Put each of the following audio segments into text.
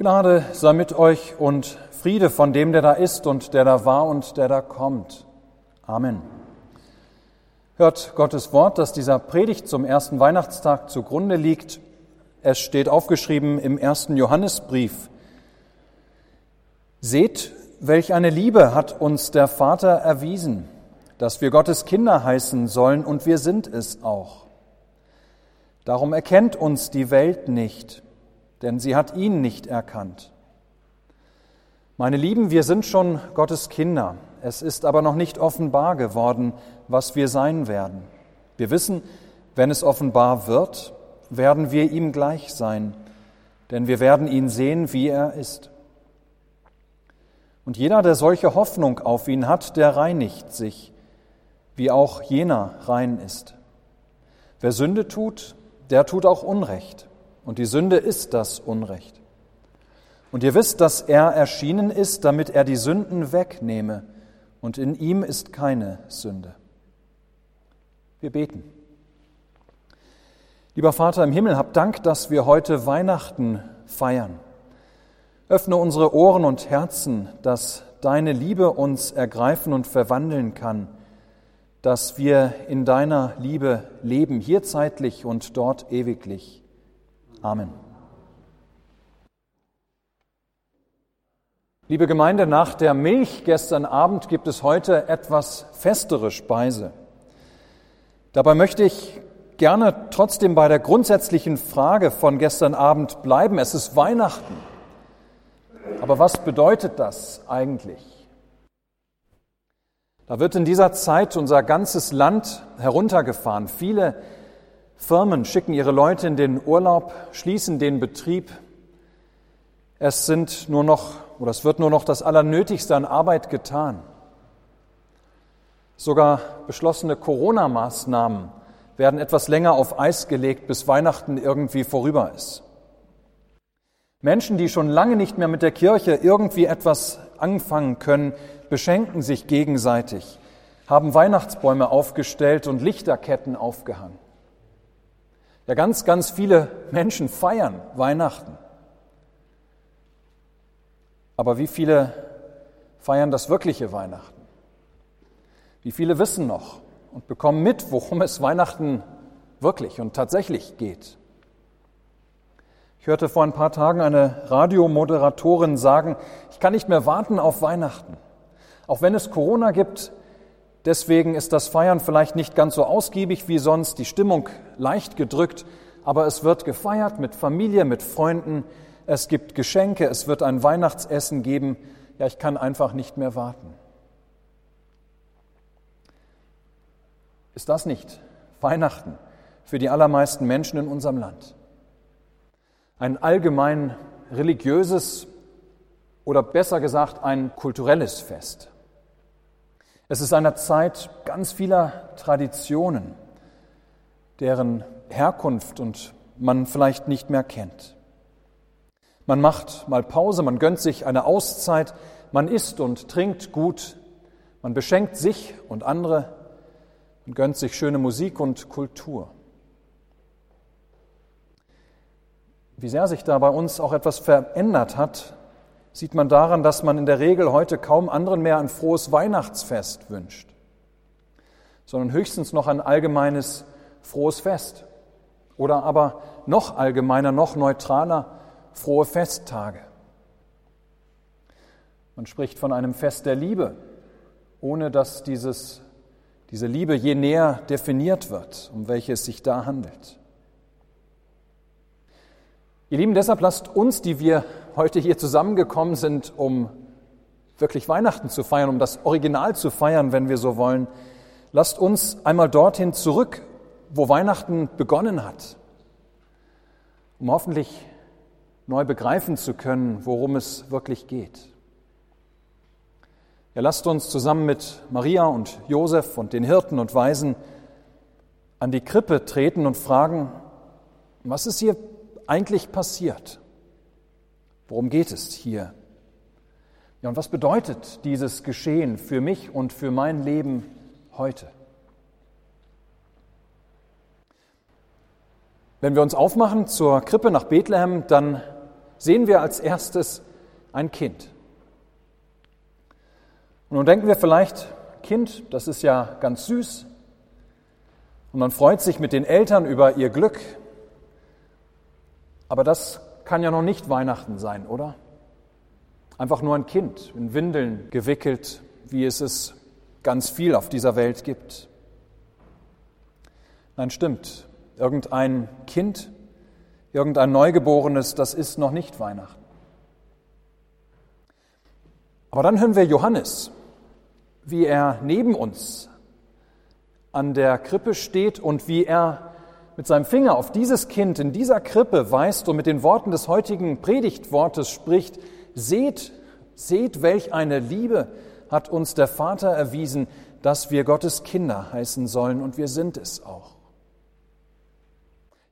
Gnade sei mit euch und Friede von dem, der da ist und der da war und der da kommt. Amen. Hört Gottes Wort, das dieser Predigt zum ersten Weihnachtstag zugrunde liegt. Es steht aufgeschrieben im ersten Johannesbrief. Seht, welch eine Liebe hat uns der Vater erwiesen, dass wir Gottes Kinder heißen sollen, und wir sind es auch. Darum erkennt uns die Welt nicht, denn sie hat ihn nicht erkannt. Meine Lieben, wir sind schon Gottes Kinder. Es ist aber noch nicht offenbar geworden, was wir sein werden. Wir wissen, wenn es offenbar wird, werden wir ihm gleich sein, denn wir werden ihn sehen, wie er ist. Und jeder, der solche Hoffnung auf ihn hat, der reinigt sich, wie auch jener rein ist. Wer Sünde tut, der tut auch Unrecht. Und die Sünde ist das Unrecht. Und ihr wisst, dass er erschienen ist, damit er die Sünden wegnehme. Und in ihm ist keine Sünde. Wir beten. Lieber Vater im Himmel, hab Dank, dass wir heute Weihnachten feiern. Öffne unsere Ohren und Herzen, dass deine Liebe uns ergreifen und verwandeln kann, dass wir in deiner Liebe leben, hier zeitlich und dort ewiglich. Amen. Liebe Gemeinde, nach der Milch gestern Abend gibt es heute etwas festere Speise. Dabei möchte ich gerne trotzdem bei der grundsätzlichen Frage von gestern Abend bleiben. Es ist Weihnachten. Aber was bedeutet das eigentlich? Da wird in dieser Zeit unser ganzes Land heruntergefahren. Viele Firmen schicken ihre Leute in den Urlaub, schließen den Betrieb. Es sind nur noch oder es wird nur noch das Allernötigste an Arbeit getan. Sogar beschlossene Corona-Maßnahmen werden etwas länger auf Eis gelegt, bis Weihnachten irgendwie vorüber ist. Menschen, die schon lange nicht mehr mit der Kirche irgendwie etwas anfangen können, beschenken sich gegenseitig, haben Weihnachtsbäume aufgestellt und Lichterketten aufgehangen. Ja, ganz, ganz viele Menschen feiern Weihnachten. Aber wie viele feiern das wirkliche Weihnachten? Wie viele wissen noch und bekommen mit, worum es Weihnachten wirklich und tatsächlich geht? Ich hörte vor ein paar Tagen eine Radiomoderatorin sagen, ich kann nicht mehr warten auf Weihnachten. Auch wenn es Corona gibt, Deswegen ist das Feiern vielleicht nicht ganz so ausgiebig wie sonst, die Stimmung leicht gedrückt, aber es wird gefeiert mit Familie, mit Freunden, es gibt Geschenke, es wird ein Weihnachtsessen geben. Ja, ich kann einfach nicht mehr warten. Ist das nicht Weihnachten für die allermeisten Menschen in unserem Land? Ein allgemein religiöses oder besser gesagt ein kulturelles Fest. Es ist eine Zeit ganz vieler Traditionen, deren Herkunft und man vielleicht nicht mehr kennt. Man macht mal Pause, man gönnt sich eine Auszeit, man isst und trinkt gut, man beschenkt sich und andere, man gönnt sich schöne Musik und Kultur. Wie sehr sich da bei uns auch etwas verändert hat, sieht man daran, dass man in der Regel heute kaum anderen mehr ein frohes Weihnachtsfest wünscht, sondern höchstens noch ein allgemeines frohes Fest oder aber noch allgemeiner, noch neutraler frohe Festtage. Man spricht von einem Fest der Liebe, ohne dass dieses, diese Liebe je näher definiert wird, um welche es sich da handelt. Ihr Lieben, deshalb lasst uns, die wir heute hier zusammengekommen sind, um wirklich Weihnachten zu feiern, um das Original zu feiern, wenn wir so wollen, lasst uns einmal dorthin zurück, wo Weihnachten begonnen hat, um hoffentlich neu begreifen zu können, worum es wirklich geht. Ja, lasst uns zusammen mit Maria und Josef und den Hirten und Weisen an die Krippe treten und fragen, was ist hier eigentlich passiert? Worum geht es hier? Ja, und was bedeutet dieses Geschehen für mich und für mein Leben heute? Wenn wir uns aufmachen zur Krippe nach Bethlehem, dann sehen wir als erstes ein Kind. Und nun denken wir vielleicht, Kind, das ist ja ganz süß. Und man freut sich mit den Eltern über ihr Glück. Aber das kann ja noch nicht Weihnachten sein, oder? Einfach nur ein Kind in Windeln gewickelt, wie es es ganz viel auf dieser Welt gibt. Nein, stimmt. Irgendein Kind, irgendein Neugeborenes, das ist noch nicht Weihnachten. Aber dann hören wir Johannes, wie er neben uns an der Krippe steht und wie er mit seinem Finger auf dieses Kind in dieser Krippe weist und mit den Worten des heutigen Predigtwortes spricht, seht, seht, welch eine Liebe hat uns der Vater erwiesen, dass wir Gottes Kinder heißen sollen und wir sind es auch.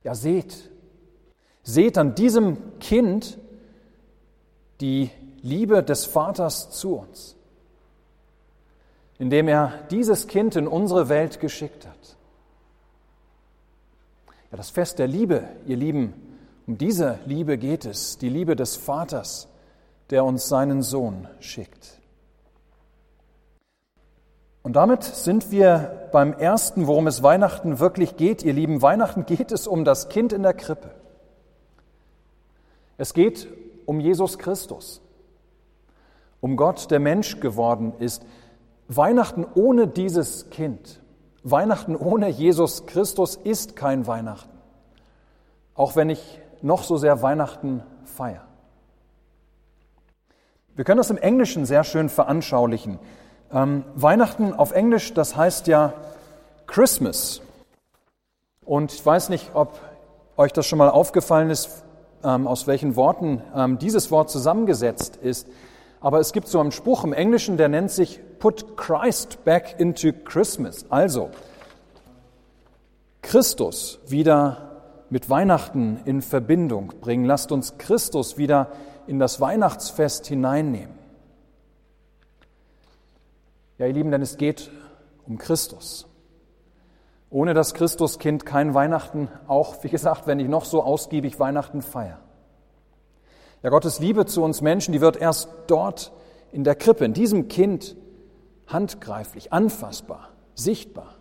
Ja, seht, seht an diesem Kind die Liebe des Vaters zu uns indem er dieses Kind in unsere Welt geschickt hat. Ja, das Fest der Liebe, ihr Lieben, um diese Liebe geht es, die Liebe des Vaters, der uns seinen Sohn schickt. Und damit sind wir beim ersten, worum es Weihnachten wirklich geht. Ihr Lieben, Weihnachten geht es um das Kind in der Krippe. Es geht um Jesus Christus, um Gott, der Mensch geworden ist, Weihnachten ohne dieses Kind, Weihnachten ohne Jesus Christus ist kein Weihnachten, auch wenn ich noch so sehr Weihnachten feiere. Wir können das im Englischen sehr schön veranschaulichen. Ähm, Weihnachten auf Englisch, das heißt ja Christmas. Und ich weiß nicht, ob euch das schon mal aufgefallen ist, ähm, aus welchen Worten ähm, dieses Wort zusammengesetzt ist. Aber es gibt so einen Spruch im Englischen, der nennt sich Put Christ back into Christmas. Also, Christus wieder mit Weihnachten in Verbindung bringen. Lasst uns Christus wieder in das Weihnachtsfest hineinnehmen. Ja, ihr Lieben, denn es geht um Christus. Ohne das Christuskind kein Weihnachten, auch wie gesagt, wenn ich noch so ausgiebig Weihnachten feiere. Ja, Gottes Liebe zu uns Menschen, die wird erst dort in der Krippe, in diesem Kind handgreiflich, anfassbar, sichtbar.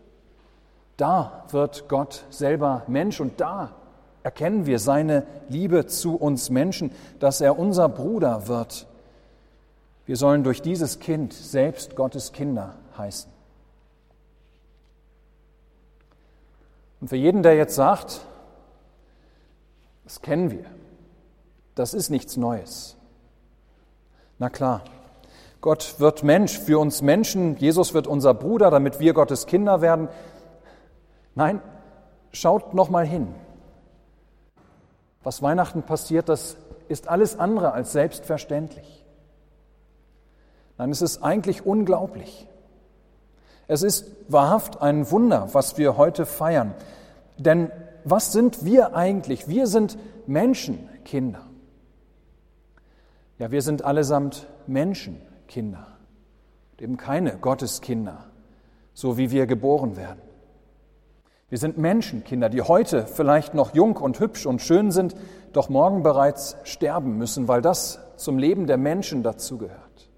Da wird Gott selber Mensch und da erkennen wir seine Liebe zu uns Menschen, dass er unser Bruder wird. Wir sollen durch dieses Kind selbst Gottes Kinder heißen. Und für jeden, der jetzt sagt, das kennen wir, das ist nichts Neues. Na klar, Gott wird Mensch für uns Menschen, Jesus wird unser Bruder, damit wir Gottes Kinder werden. Nein, schaut noch mal hin. Was Weihnachten passiert, das ist alles andere als selbstverständlich. Nein, es ist eigentlich unglaublich. Es ist wahrhaft ein Wunder, was wir heute feiern. Denn was sind wir eigentlich? Wir sind Menschenkinder. Ja, wir sind allesamt Menschenkinder, eben keine Gotteskinder, so wie wir geboren werden. Wir sind Menschenkinder, die heute vielleicht noch jung und hübsch und schön sind, doch morgen bereits sterben müssen, weil das zum Leben der Menschen dazugehört.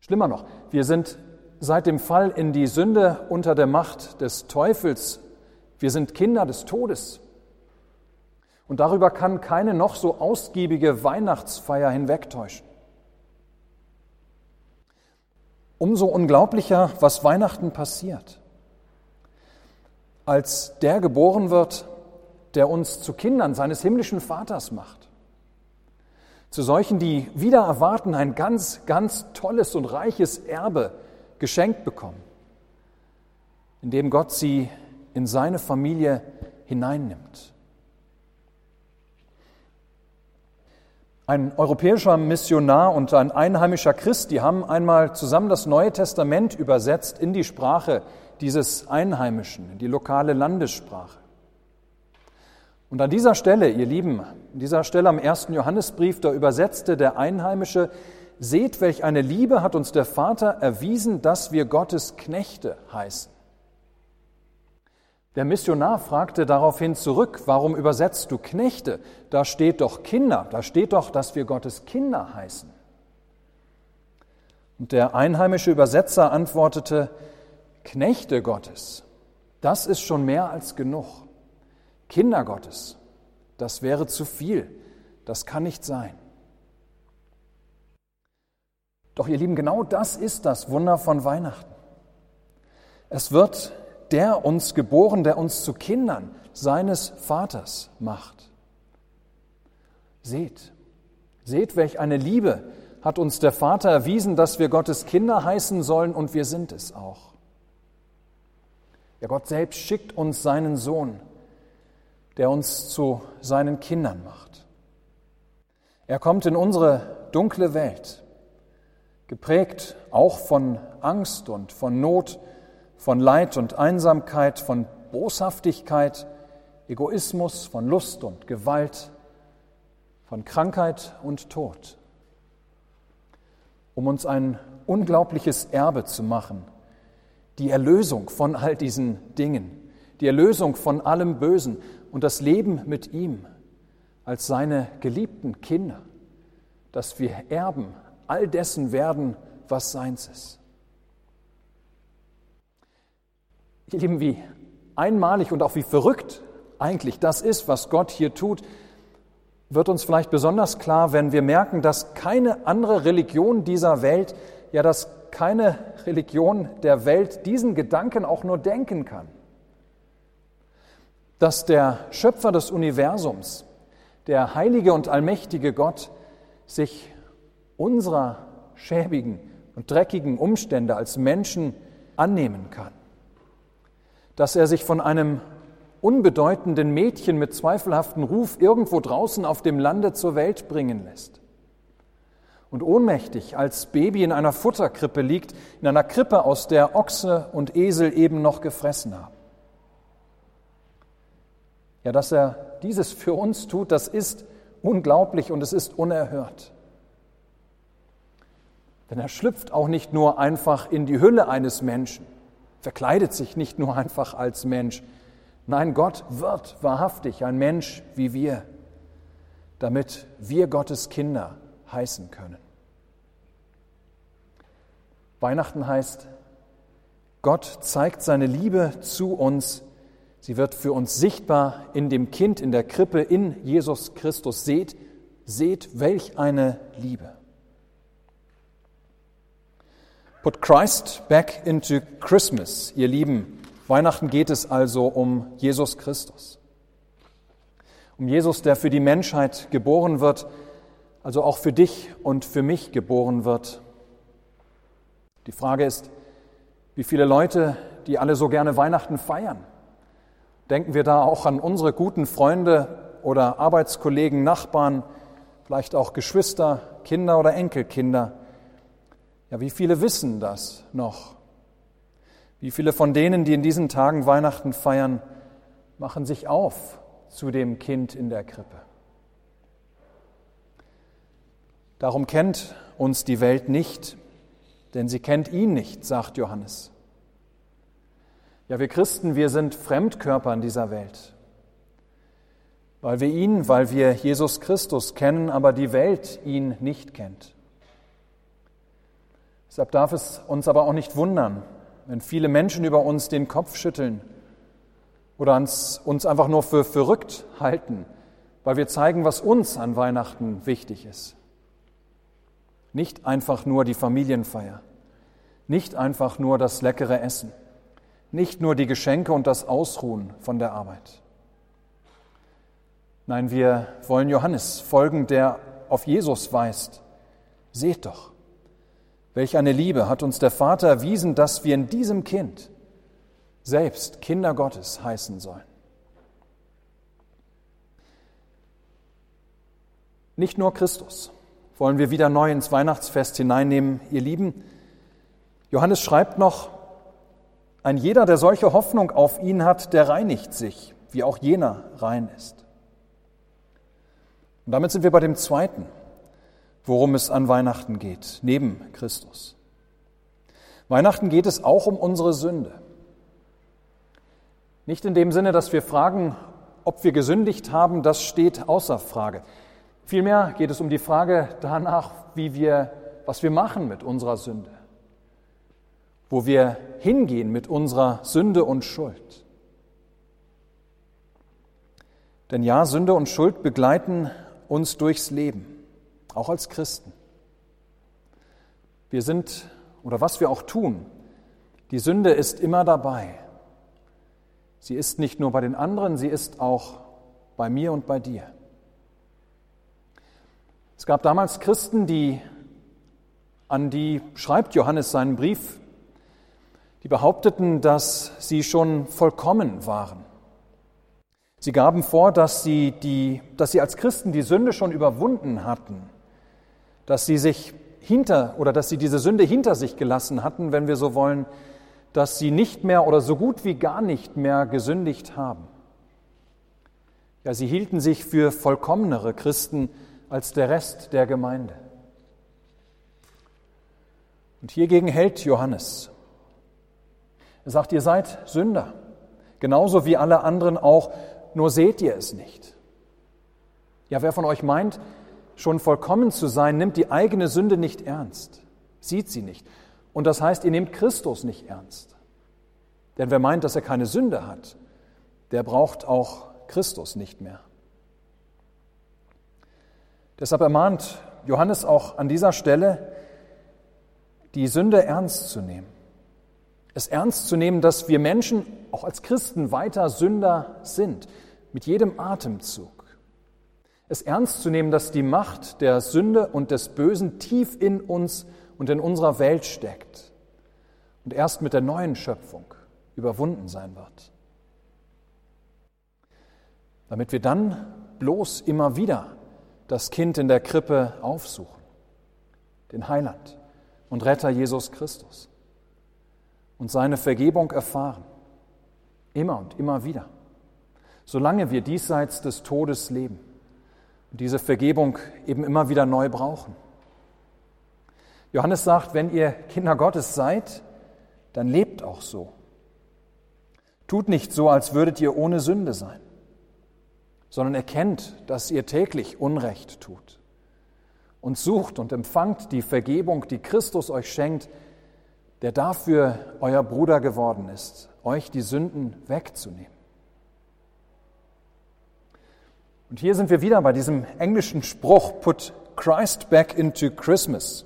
Schlimmer noch, wir sind seit dem Fall in die Sünde unter der Macht des Teufels, wir sind Kinder des Todes. Und darüber kann keine noch so ausgiebige Weihnachtsfeier hinwegtäuschen. Umso unglaublicher, was Weihnachten passiert. Als der geboren wird, der uns zu Kindern seines himmlischen Vaters macht. Zu solchen, die wieder erwarten, ein ganz, ganz tolles und reiches Erbe geschenkt bekommen, indem Gott sie in seine Familie hineinnimmt. Ein europäischer Missionar und ein einheimischer Christ, die haben einmal zusammen das Neue Testament übersetzt in die Sprache dieses Einheimischen, in die lokale Landessprache. Und an dieser Stelle, ihr Lieben, an dieser Stelle am ersten Johannesbrief, da übersetzte der Einheimische, seht, welch eine Liebe hat uns der Vater erwiesen, dass wir Gottes Knechte heißen. Der Missionar fragte daraufhin zurück, warum übersetzt du Knechte? Da steht doch Kinder, da steht doch, dass wir Gottes Kinder heißen. Und der einheimische Übersetzer antwortete, Knechte Gottes, das ist schon mehr als genug. Kinder Gottes, das wäre zu viel, das kann nicht sein. Doch ihr Lieben, genau das ist das Wunder von Weihnachten. Es wird der uns geboren, der uns zu Kindern seines Vaters macht. Seht, seht, welch eine Liebe hat uns der Vater erwiesen, dass wir Gottes Kinder heißen sollen und wir sind es auch. Ja, Gott selbst schickt uns seinen Sohn, der uns zu seinen Kindern macht. Er kommt in unsere dunkle Welt, geprägt auch von Angst und von Not, von Leid und Einsamkeit, von Boshaftigkeit, Egoismus, von Lust und Gewalt, von Krankheit und Tod, um uns ein unglaubliches Erbe zu machen, die Erlösung von all diesen Dingen, die Erlösung von allem Bösen und das Leben mit ihm als seine geliebten Kinder, dass wir Erben all dessen werden, was seins ist. Ihr Lieben, wie einmalig und auch wie verrückt eigentlich das ist, was Gott hier tut, wird uns vielleicht besonders klar, wenn wir merken, dass keine andere Religion dieser Welt, ja, dass keine Religion der Welt diesen Gedanken auch nur denken kann. Dass der Schöpfer des Universums, der heilige und allmächtige Gott, sich unserer schäbigen und dreckigen Umstände als Menschen annehmen kann dass er sich von einem unbedeutenden Mädchen mit zweifelhaftem Ruf irgendwo draußen auf dem Lande zur Welt bringen lässt. Und ohnmächtig als Baby in einer Futterkrippe liegt, in einer Krippe, aus der Ochse und Esel eben noch gefressen haben. Ja, dass er dieses für uns tut, das ist unglaublich und es ist unerhört. Denn er schlüpft auch nicht nur einfach in die Hülle eines Menschen, verkleidet sich nicht nur einfach als Mensch. Nein, Gott wird wahrhaftig ein Mensch wie wir, damit wir Gottes Kinder heißen können. Weihnachten heißt, Gott zeigt seine Liebe zu uns. Sie wird für uns sichtbar in dem Kind in der Krippe, in Jesus Christus. Seht, seht, welch eine Liebe. Put Christ back into Christmas, ihr Lieben. Weihnachten geht es also um Jesus Christus. Um Jesus, der für die Menschheit geboren wird, also auch für dich und für mich geboren wird. Die Frage ist, wie viele Leute, die alle so gerne Weihnachten feiern, denken wir da auch an unsere guten Freunde oder Arbeitskollegen, Nachbarn, vielleicht auch Geschwister, Kinder oder Enkelkinder, ja, wie viele wissen das noch? Wie viele von denen, die in diesen Tagen Weihnachten feiern, machen sich auf zu dem Kind in der Krippe? Darum kennt uns die Welt nicht, denn sie kennt ihn nicht, sagt Johannes. Ja, wir Christen, wir sind Fremdkörper in dieser Welt, weil wir ihn, weil wir Jesus Christus kennen, aber die Welt ihn nicht kennt. Deshalb darf es uns aber auch nicht wundern, wenn viele Menschen über uns den Kopf schütteln oder uns, einfach nur für verrückt halten, weil wir zeigen, was uns an Weihnachten wichtig ist. Nicht einfach nur die Familienfeier, nicht einfach nur das leckere Essen, nicht nur die Geschenke und das Ausruhen von der Arbeit. Nein, wir wollen Johannes folgen, der auf Jesus weist. Seht doch, Welch eine Liebe hat uns der Vater erwiesen, dass wir in diesem Kind selbst Kinder Gottes heißen sollen. Nicht nur Christus wollen wir wieder neu ins Weihnachtsfest hineinnehmen, ihr Lieben. Johannes schreibt noch, ein jeder, der solche Hoffnung auf ihn hat, der reinigt sich, wie auch jener rein ist. Und damit sind wir bei dem zweiten worum es an Weihnachten geht, neben Christus. Weihnachten geht es auch um unsere Sünde. Nicht in dem Sinne, dass wir fragen, ob wir gesündigt haben, das steht außer Frage. Vielmehr geht es um die Frage danach, wie wir, was wir machen mit unserer Sünde, wo wir hingehen mit unserer Sünde und Schuld. Denn ja, Sünde und Schuld begleiten uns durchs Leben, auch als Christen. Wir sind, oder was wir auch tun, die Sünde ist immer dabei. Sie ist nicht nur bei den anderen, sie ist auch bei mir und bei dir. Es gab damals Christen, die an die schreibt Johannes seinen Brief, die behaupteten, dass sie schon vollkommen waren. Sie gaben vor, dass sie, die, dass sie als Christen die Sünde schon überwunden hatten, dass sie sich hinter oder dass sie diese Sünde hinter sich gelassen hatten, wenn wir so wollen, dass sie nicht mehr oder so gut wie gar nicht mehr gesündigt haben. Ja, sie hielten sich für vollkommenere Christen als der Rest der Gemeinde. Und hiergegen hält Johannes. Er sagt, ihr seid Sünder, genauso wie alle anderen auch, nur seht ihr es nicht. Ja, wer von euch meint, schon vollkommen zu sein, nimmt die eigene Sünde nicht ernst, sieht sie nicht. Und das heißt, ihr nehmt Christus nicht ernst. Denn wer meint, dass er keine Sünde hat, der braucht auch Christus nicht mehr. Deshalb ermahnt Johannes auch an dieser Stelle, die Sünde ernst zu nehmen. Es ernst zu nehmen, dass wir Menschen auch als Christen weiter Sünder sind, mit jedem Atemzug es ernst zu nehmen, dass die Macht der Sünde und des Bösen tief in uns und in unserer Welt steckt und erst mit der neuen Schöpfung überwunden sein wird. Damit wir dann bloß immer wieder das Kind in der Krippe aufsuchen, den Heiland und Retter Jesus Christus und seine Vergebung erfahren, immer und immer wieder, solange wir diesseits des Todes leben diese Vergebung eben immer wieder neu brauchen. Johannes sagt, wenn ihr Kinder Gottes seid, dann lebt auch so. Tut nicht so, als würdet ihr ohne Sünde sein, sondern erkennt, dass ihr täglich Unrecht tut und sucht und empfangt die Vergebung, die Christus euch schenkt, der dafür euer Bruder geworden ist, euch die Sünden wegzunehmen. Und hier sind wir wieder bei diesem englischen Spruch, put Christ back into Christmas.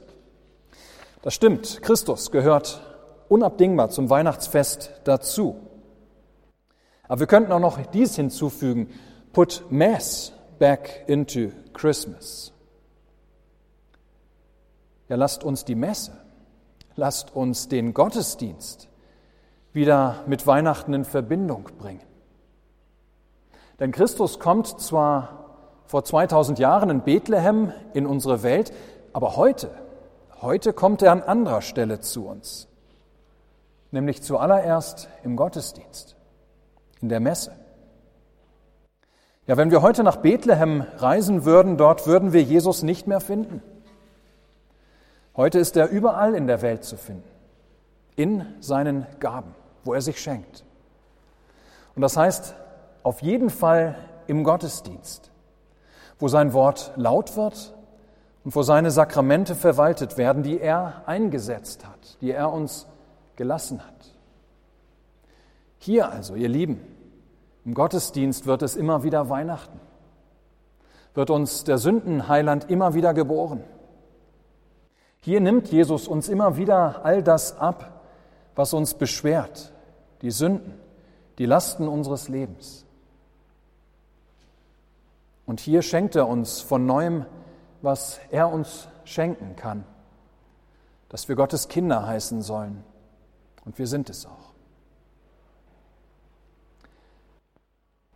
Das stimmt, Christus gehört unabdingbar zum Weihnachtsfest dazu. Aber wir könnten auch noch dies hinzufügen, put Mass back into Christmas. Ja, lasst uns die Messe, lasst uns den Gottesdienst wieder mit Weihnachten in Verbindung bringen. Denn Christus kommt zwar vor 2000 Jahren in Bethlehem in unsere Welt, aber heute, heute kommt er an anderer Stelle zu uns, nämlich zuallererst im Gottesdienst, in der Messe. Ja, wenn wir heute nach Bethlehem reisen würden, dort würden wir Jesus nicht mehr finden. Heute ist er überall in der Welt zu finden, in seinen Gaben, wo er sich schenkt. Und das heißt, auf jeden Fall im Gottesdienst, wo sein Wort laut wird und wo seine Sakramente verwaltet werden, die er eingesetzt hat, die er uns gelassen hat. Hier also, ihr Lieben, im Gottesdienst wird es immer wieder Weihnachten, wird uns der Sündenheiland immer wieder geboren. Hier nimmt Jesus uns immer wieder all das ab, was uns beschwert, die Sünden, die Lasten unseres Lebens. Und hier schenkt er uns von neuem, was er uns schenken kann, dass wir Gottes Kinder heißen sollen. Und wir sind es auch.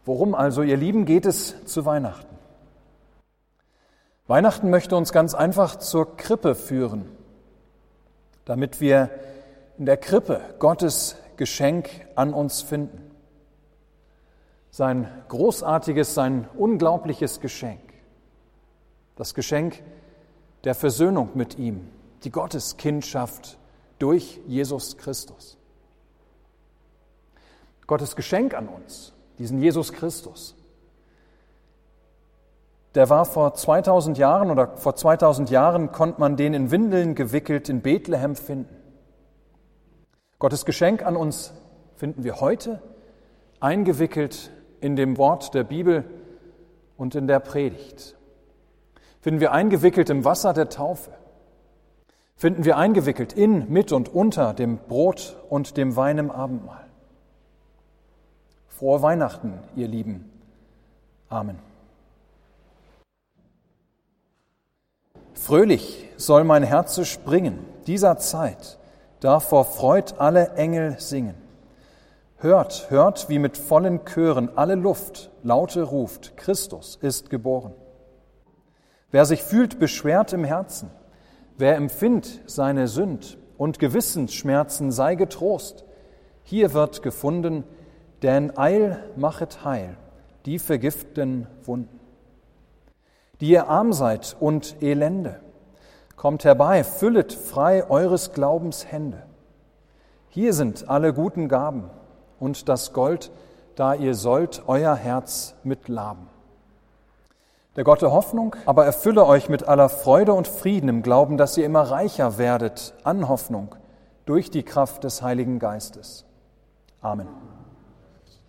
Worum also, ihr Lieben, geht es zu Weihnachten? Weihnachten möchte uns ganz einfach zur Krippe führen, damit wir in der Krippe Gottes Geschenk an uns finden sein großartiges, sein unglaubliches Geschenk. Das Geschenk der Versöhnung mit ihm, die Gotteskindschaft durch Jesus Christus. Gottes Geschenk an uns, diesen Jesus Christus. Der war vor 2000 Jahren oder vor 2000 Jahren konnte man den in Windeln gewickelt in Bethlehem finden. Gottes Geschenk an uns finden wir heute eingewickelt in dem Wort der Bibel und in der Predigt. Finden wir eingewickelt im Wasser der Taufe. Finden wir eingewickelt in, mit und unter dem Brot und dem Wein im Abendmahl. Frohe Weihnachten, ihr Lieben. Amen. Fröhlich soll mein Herze springen, dieser Zeit, da vor Freud alle Engel singen. Hört, hört, wie mit vollen Chören alle Luft laute ruft, Christus ist geboren. Wer sich fühlt beschwert im Herzen, wer empfindt seine Sünd und Gewissensschmerzen sei getrost, hier wird gefunden, denn Eil machet heil, die vergiften Wunden. Die ihr arm seid und elende, kommt herbei, füllet frei eures Glaubens Hände. Hier sind alle guten Gaben und das Gold, da ihr sollt euer Herz mit laben. Der Gott der Hoffnung aber erfülle euch mit aller Freude und Frieden im Glauben, dass ihr immer reicher werdet an Hoffnung durch die Kraft des Heiligen Geistes. Amen.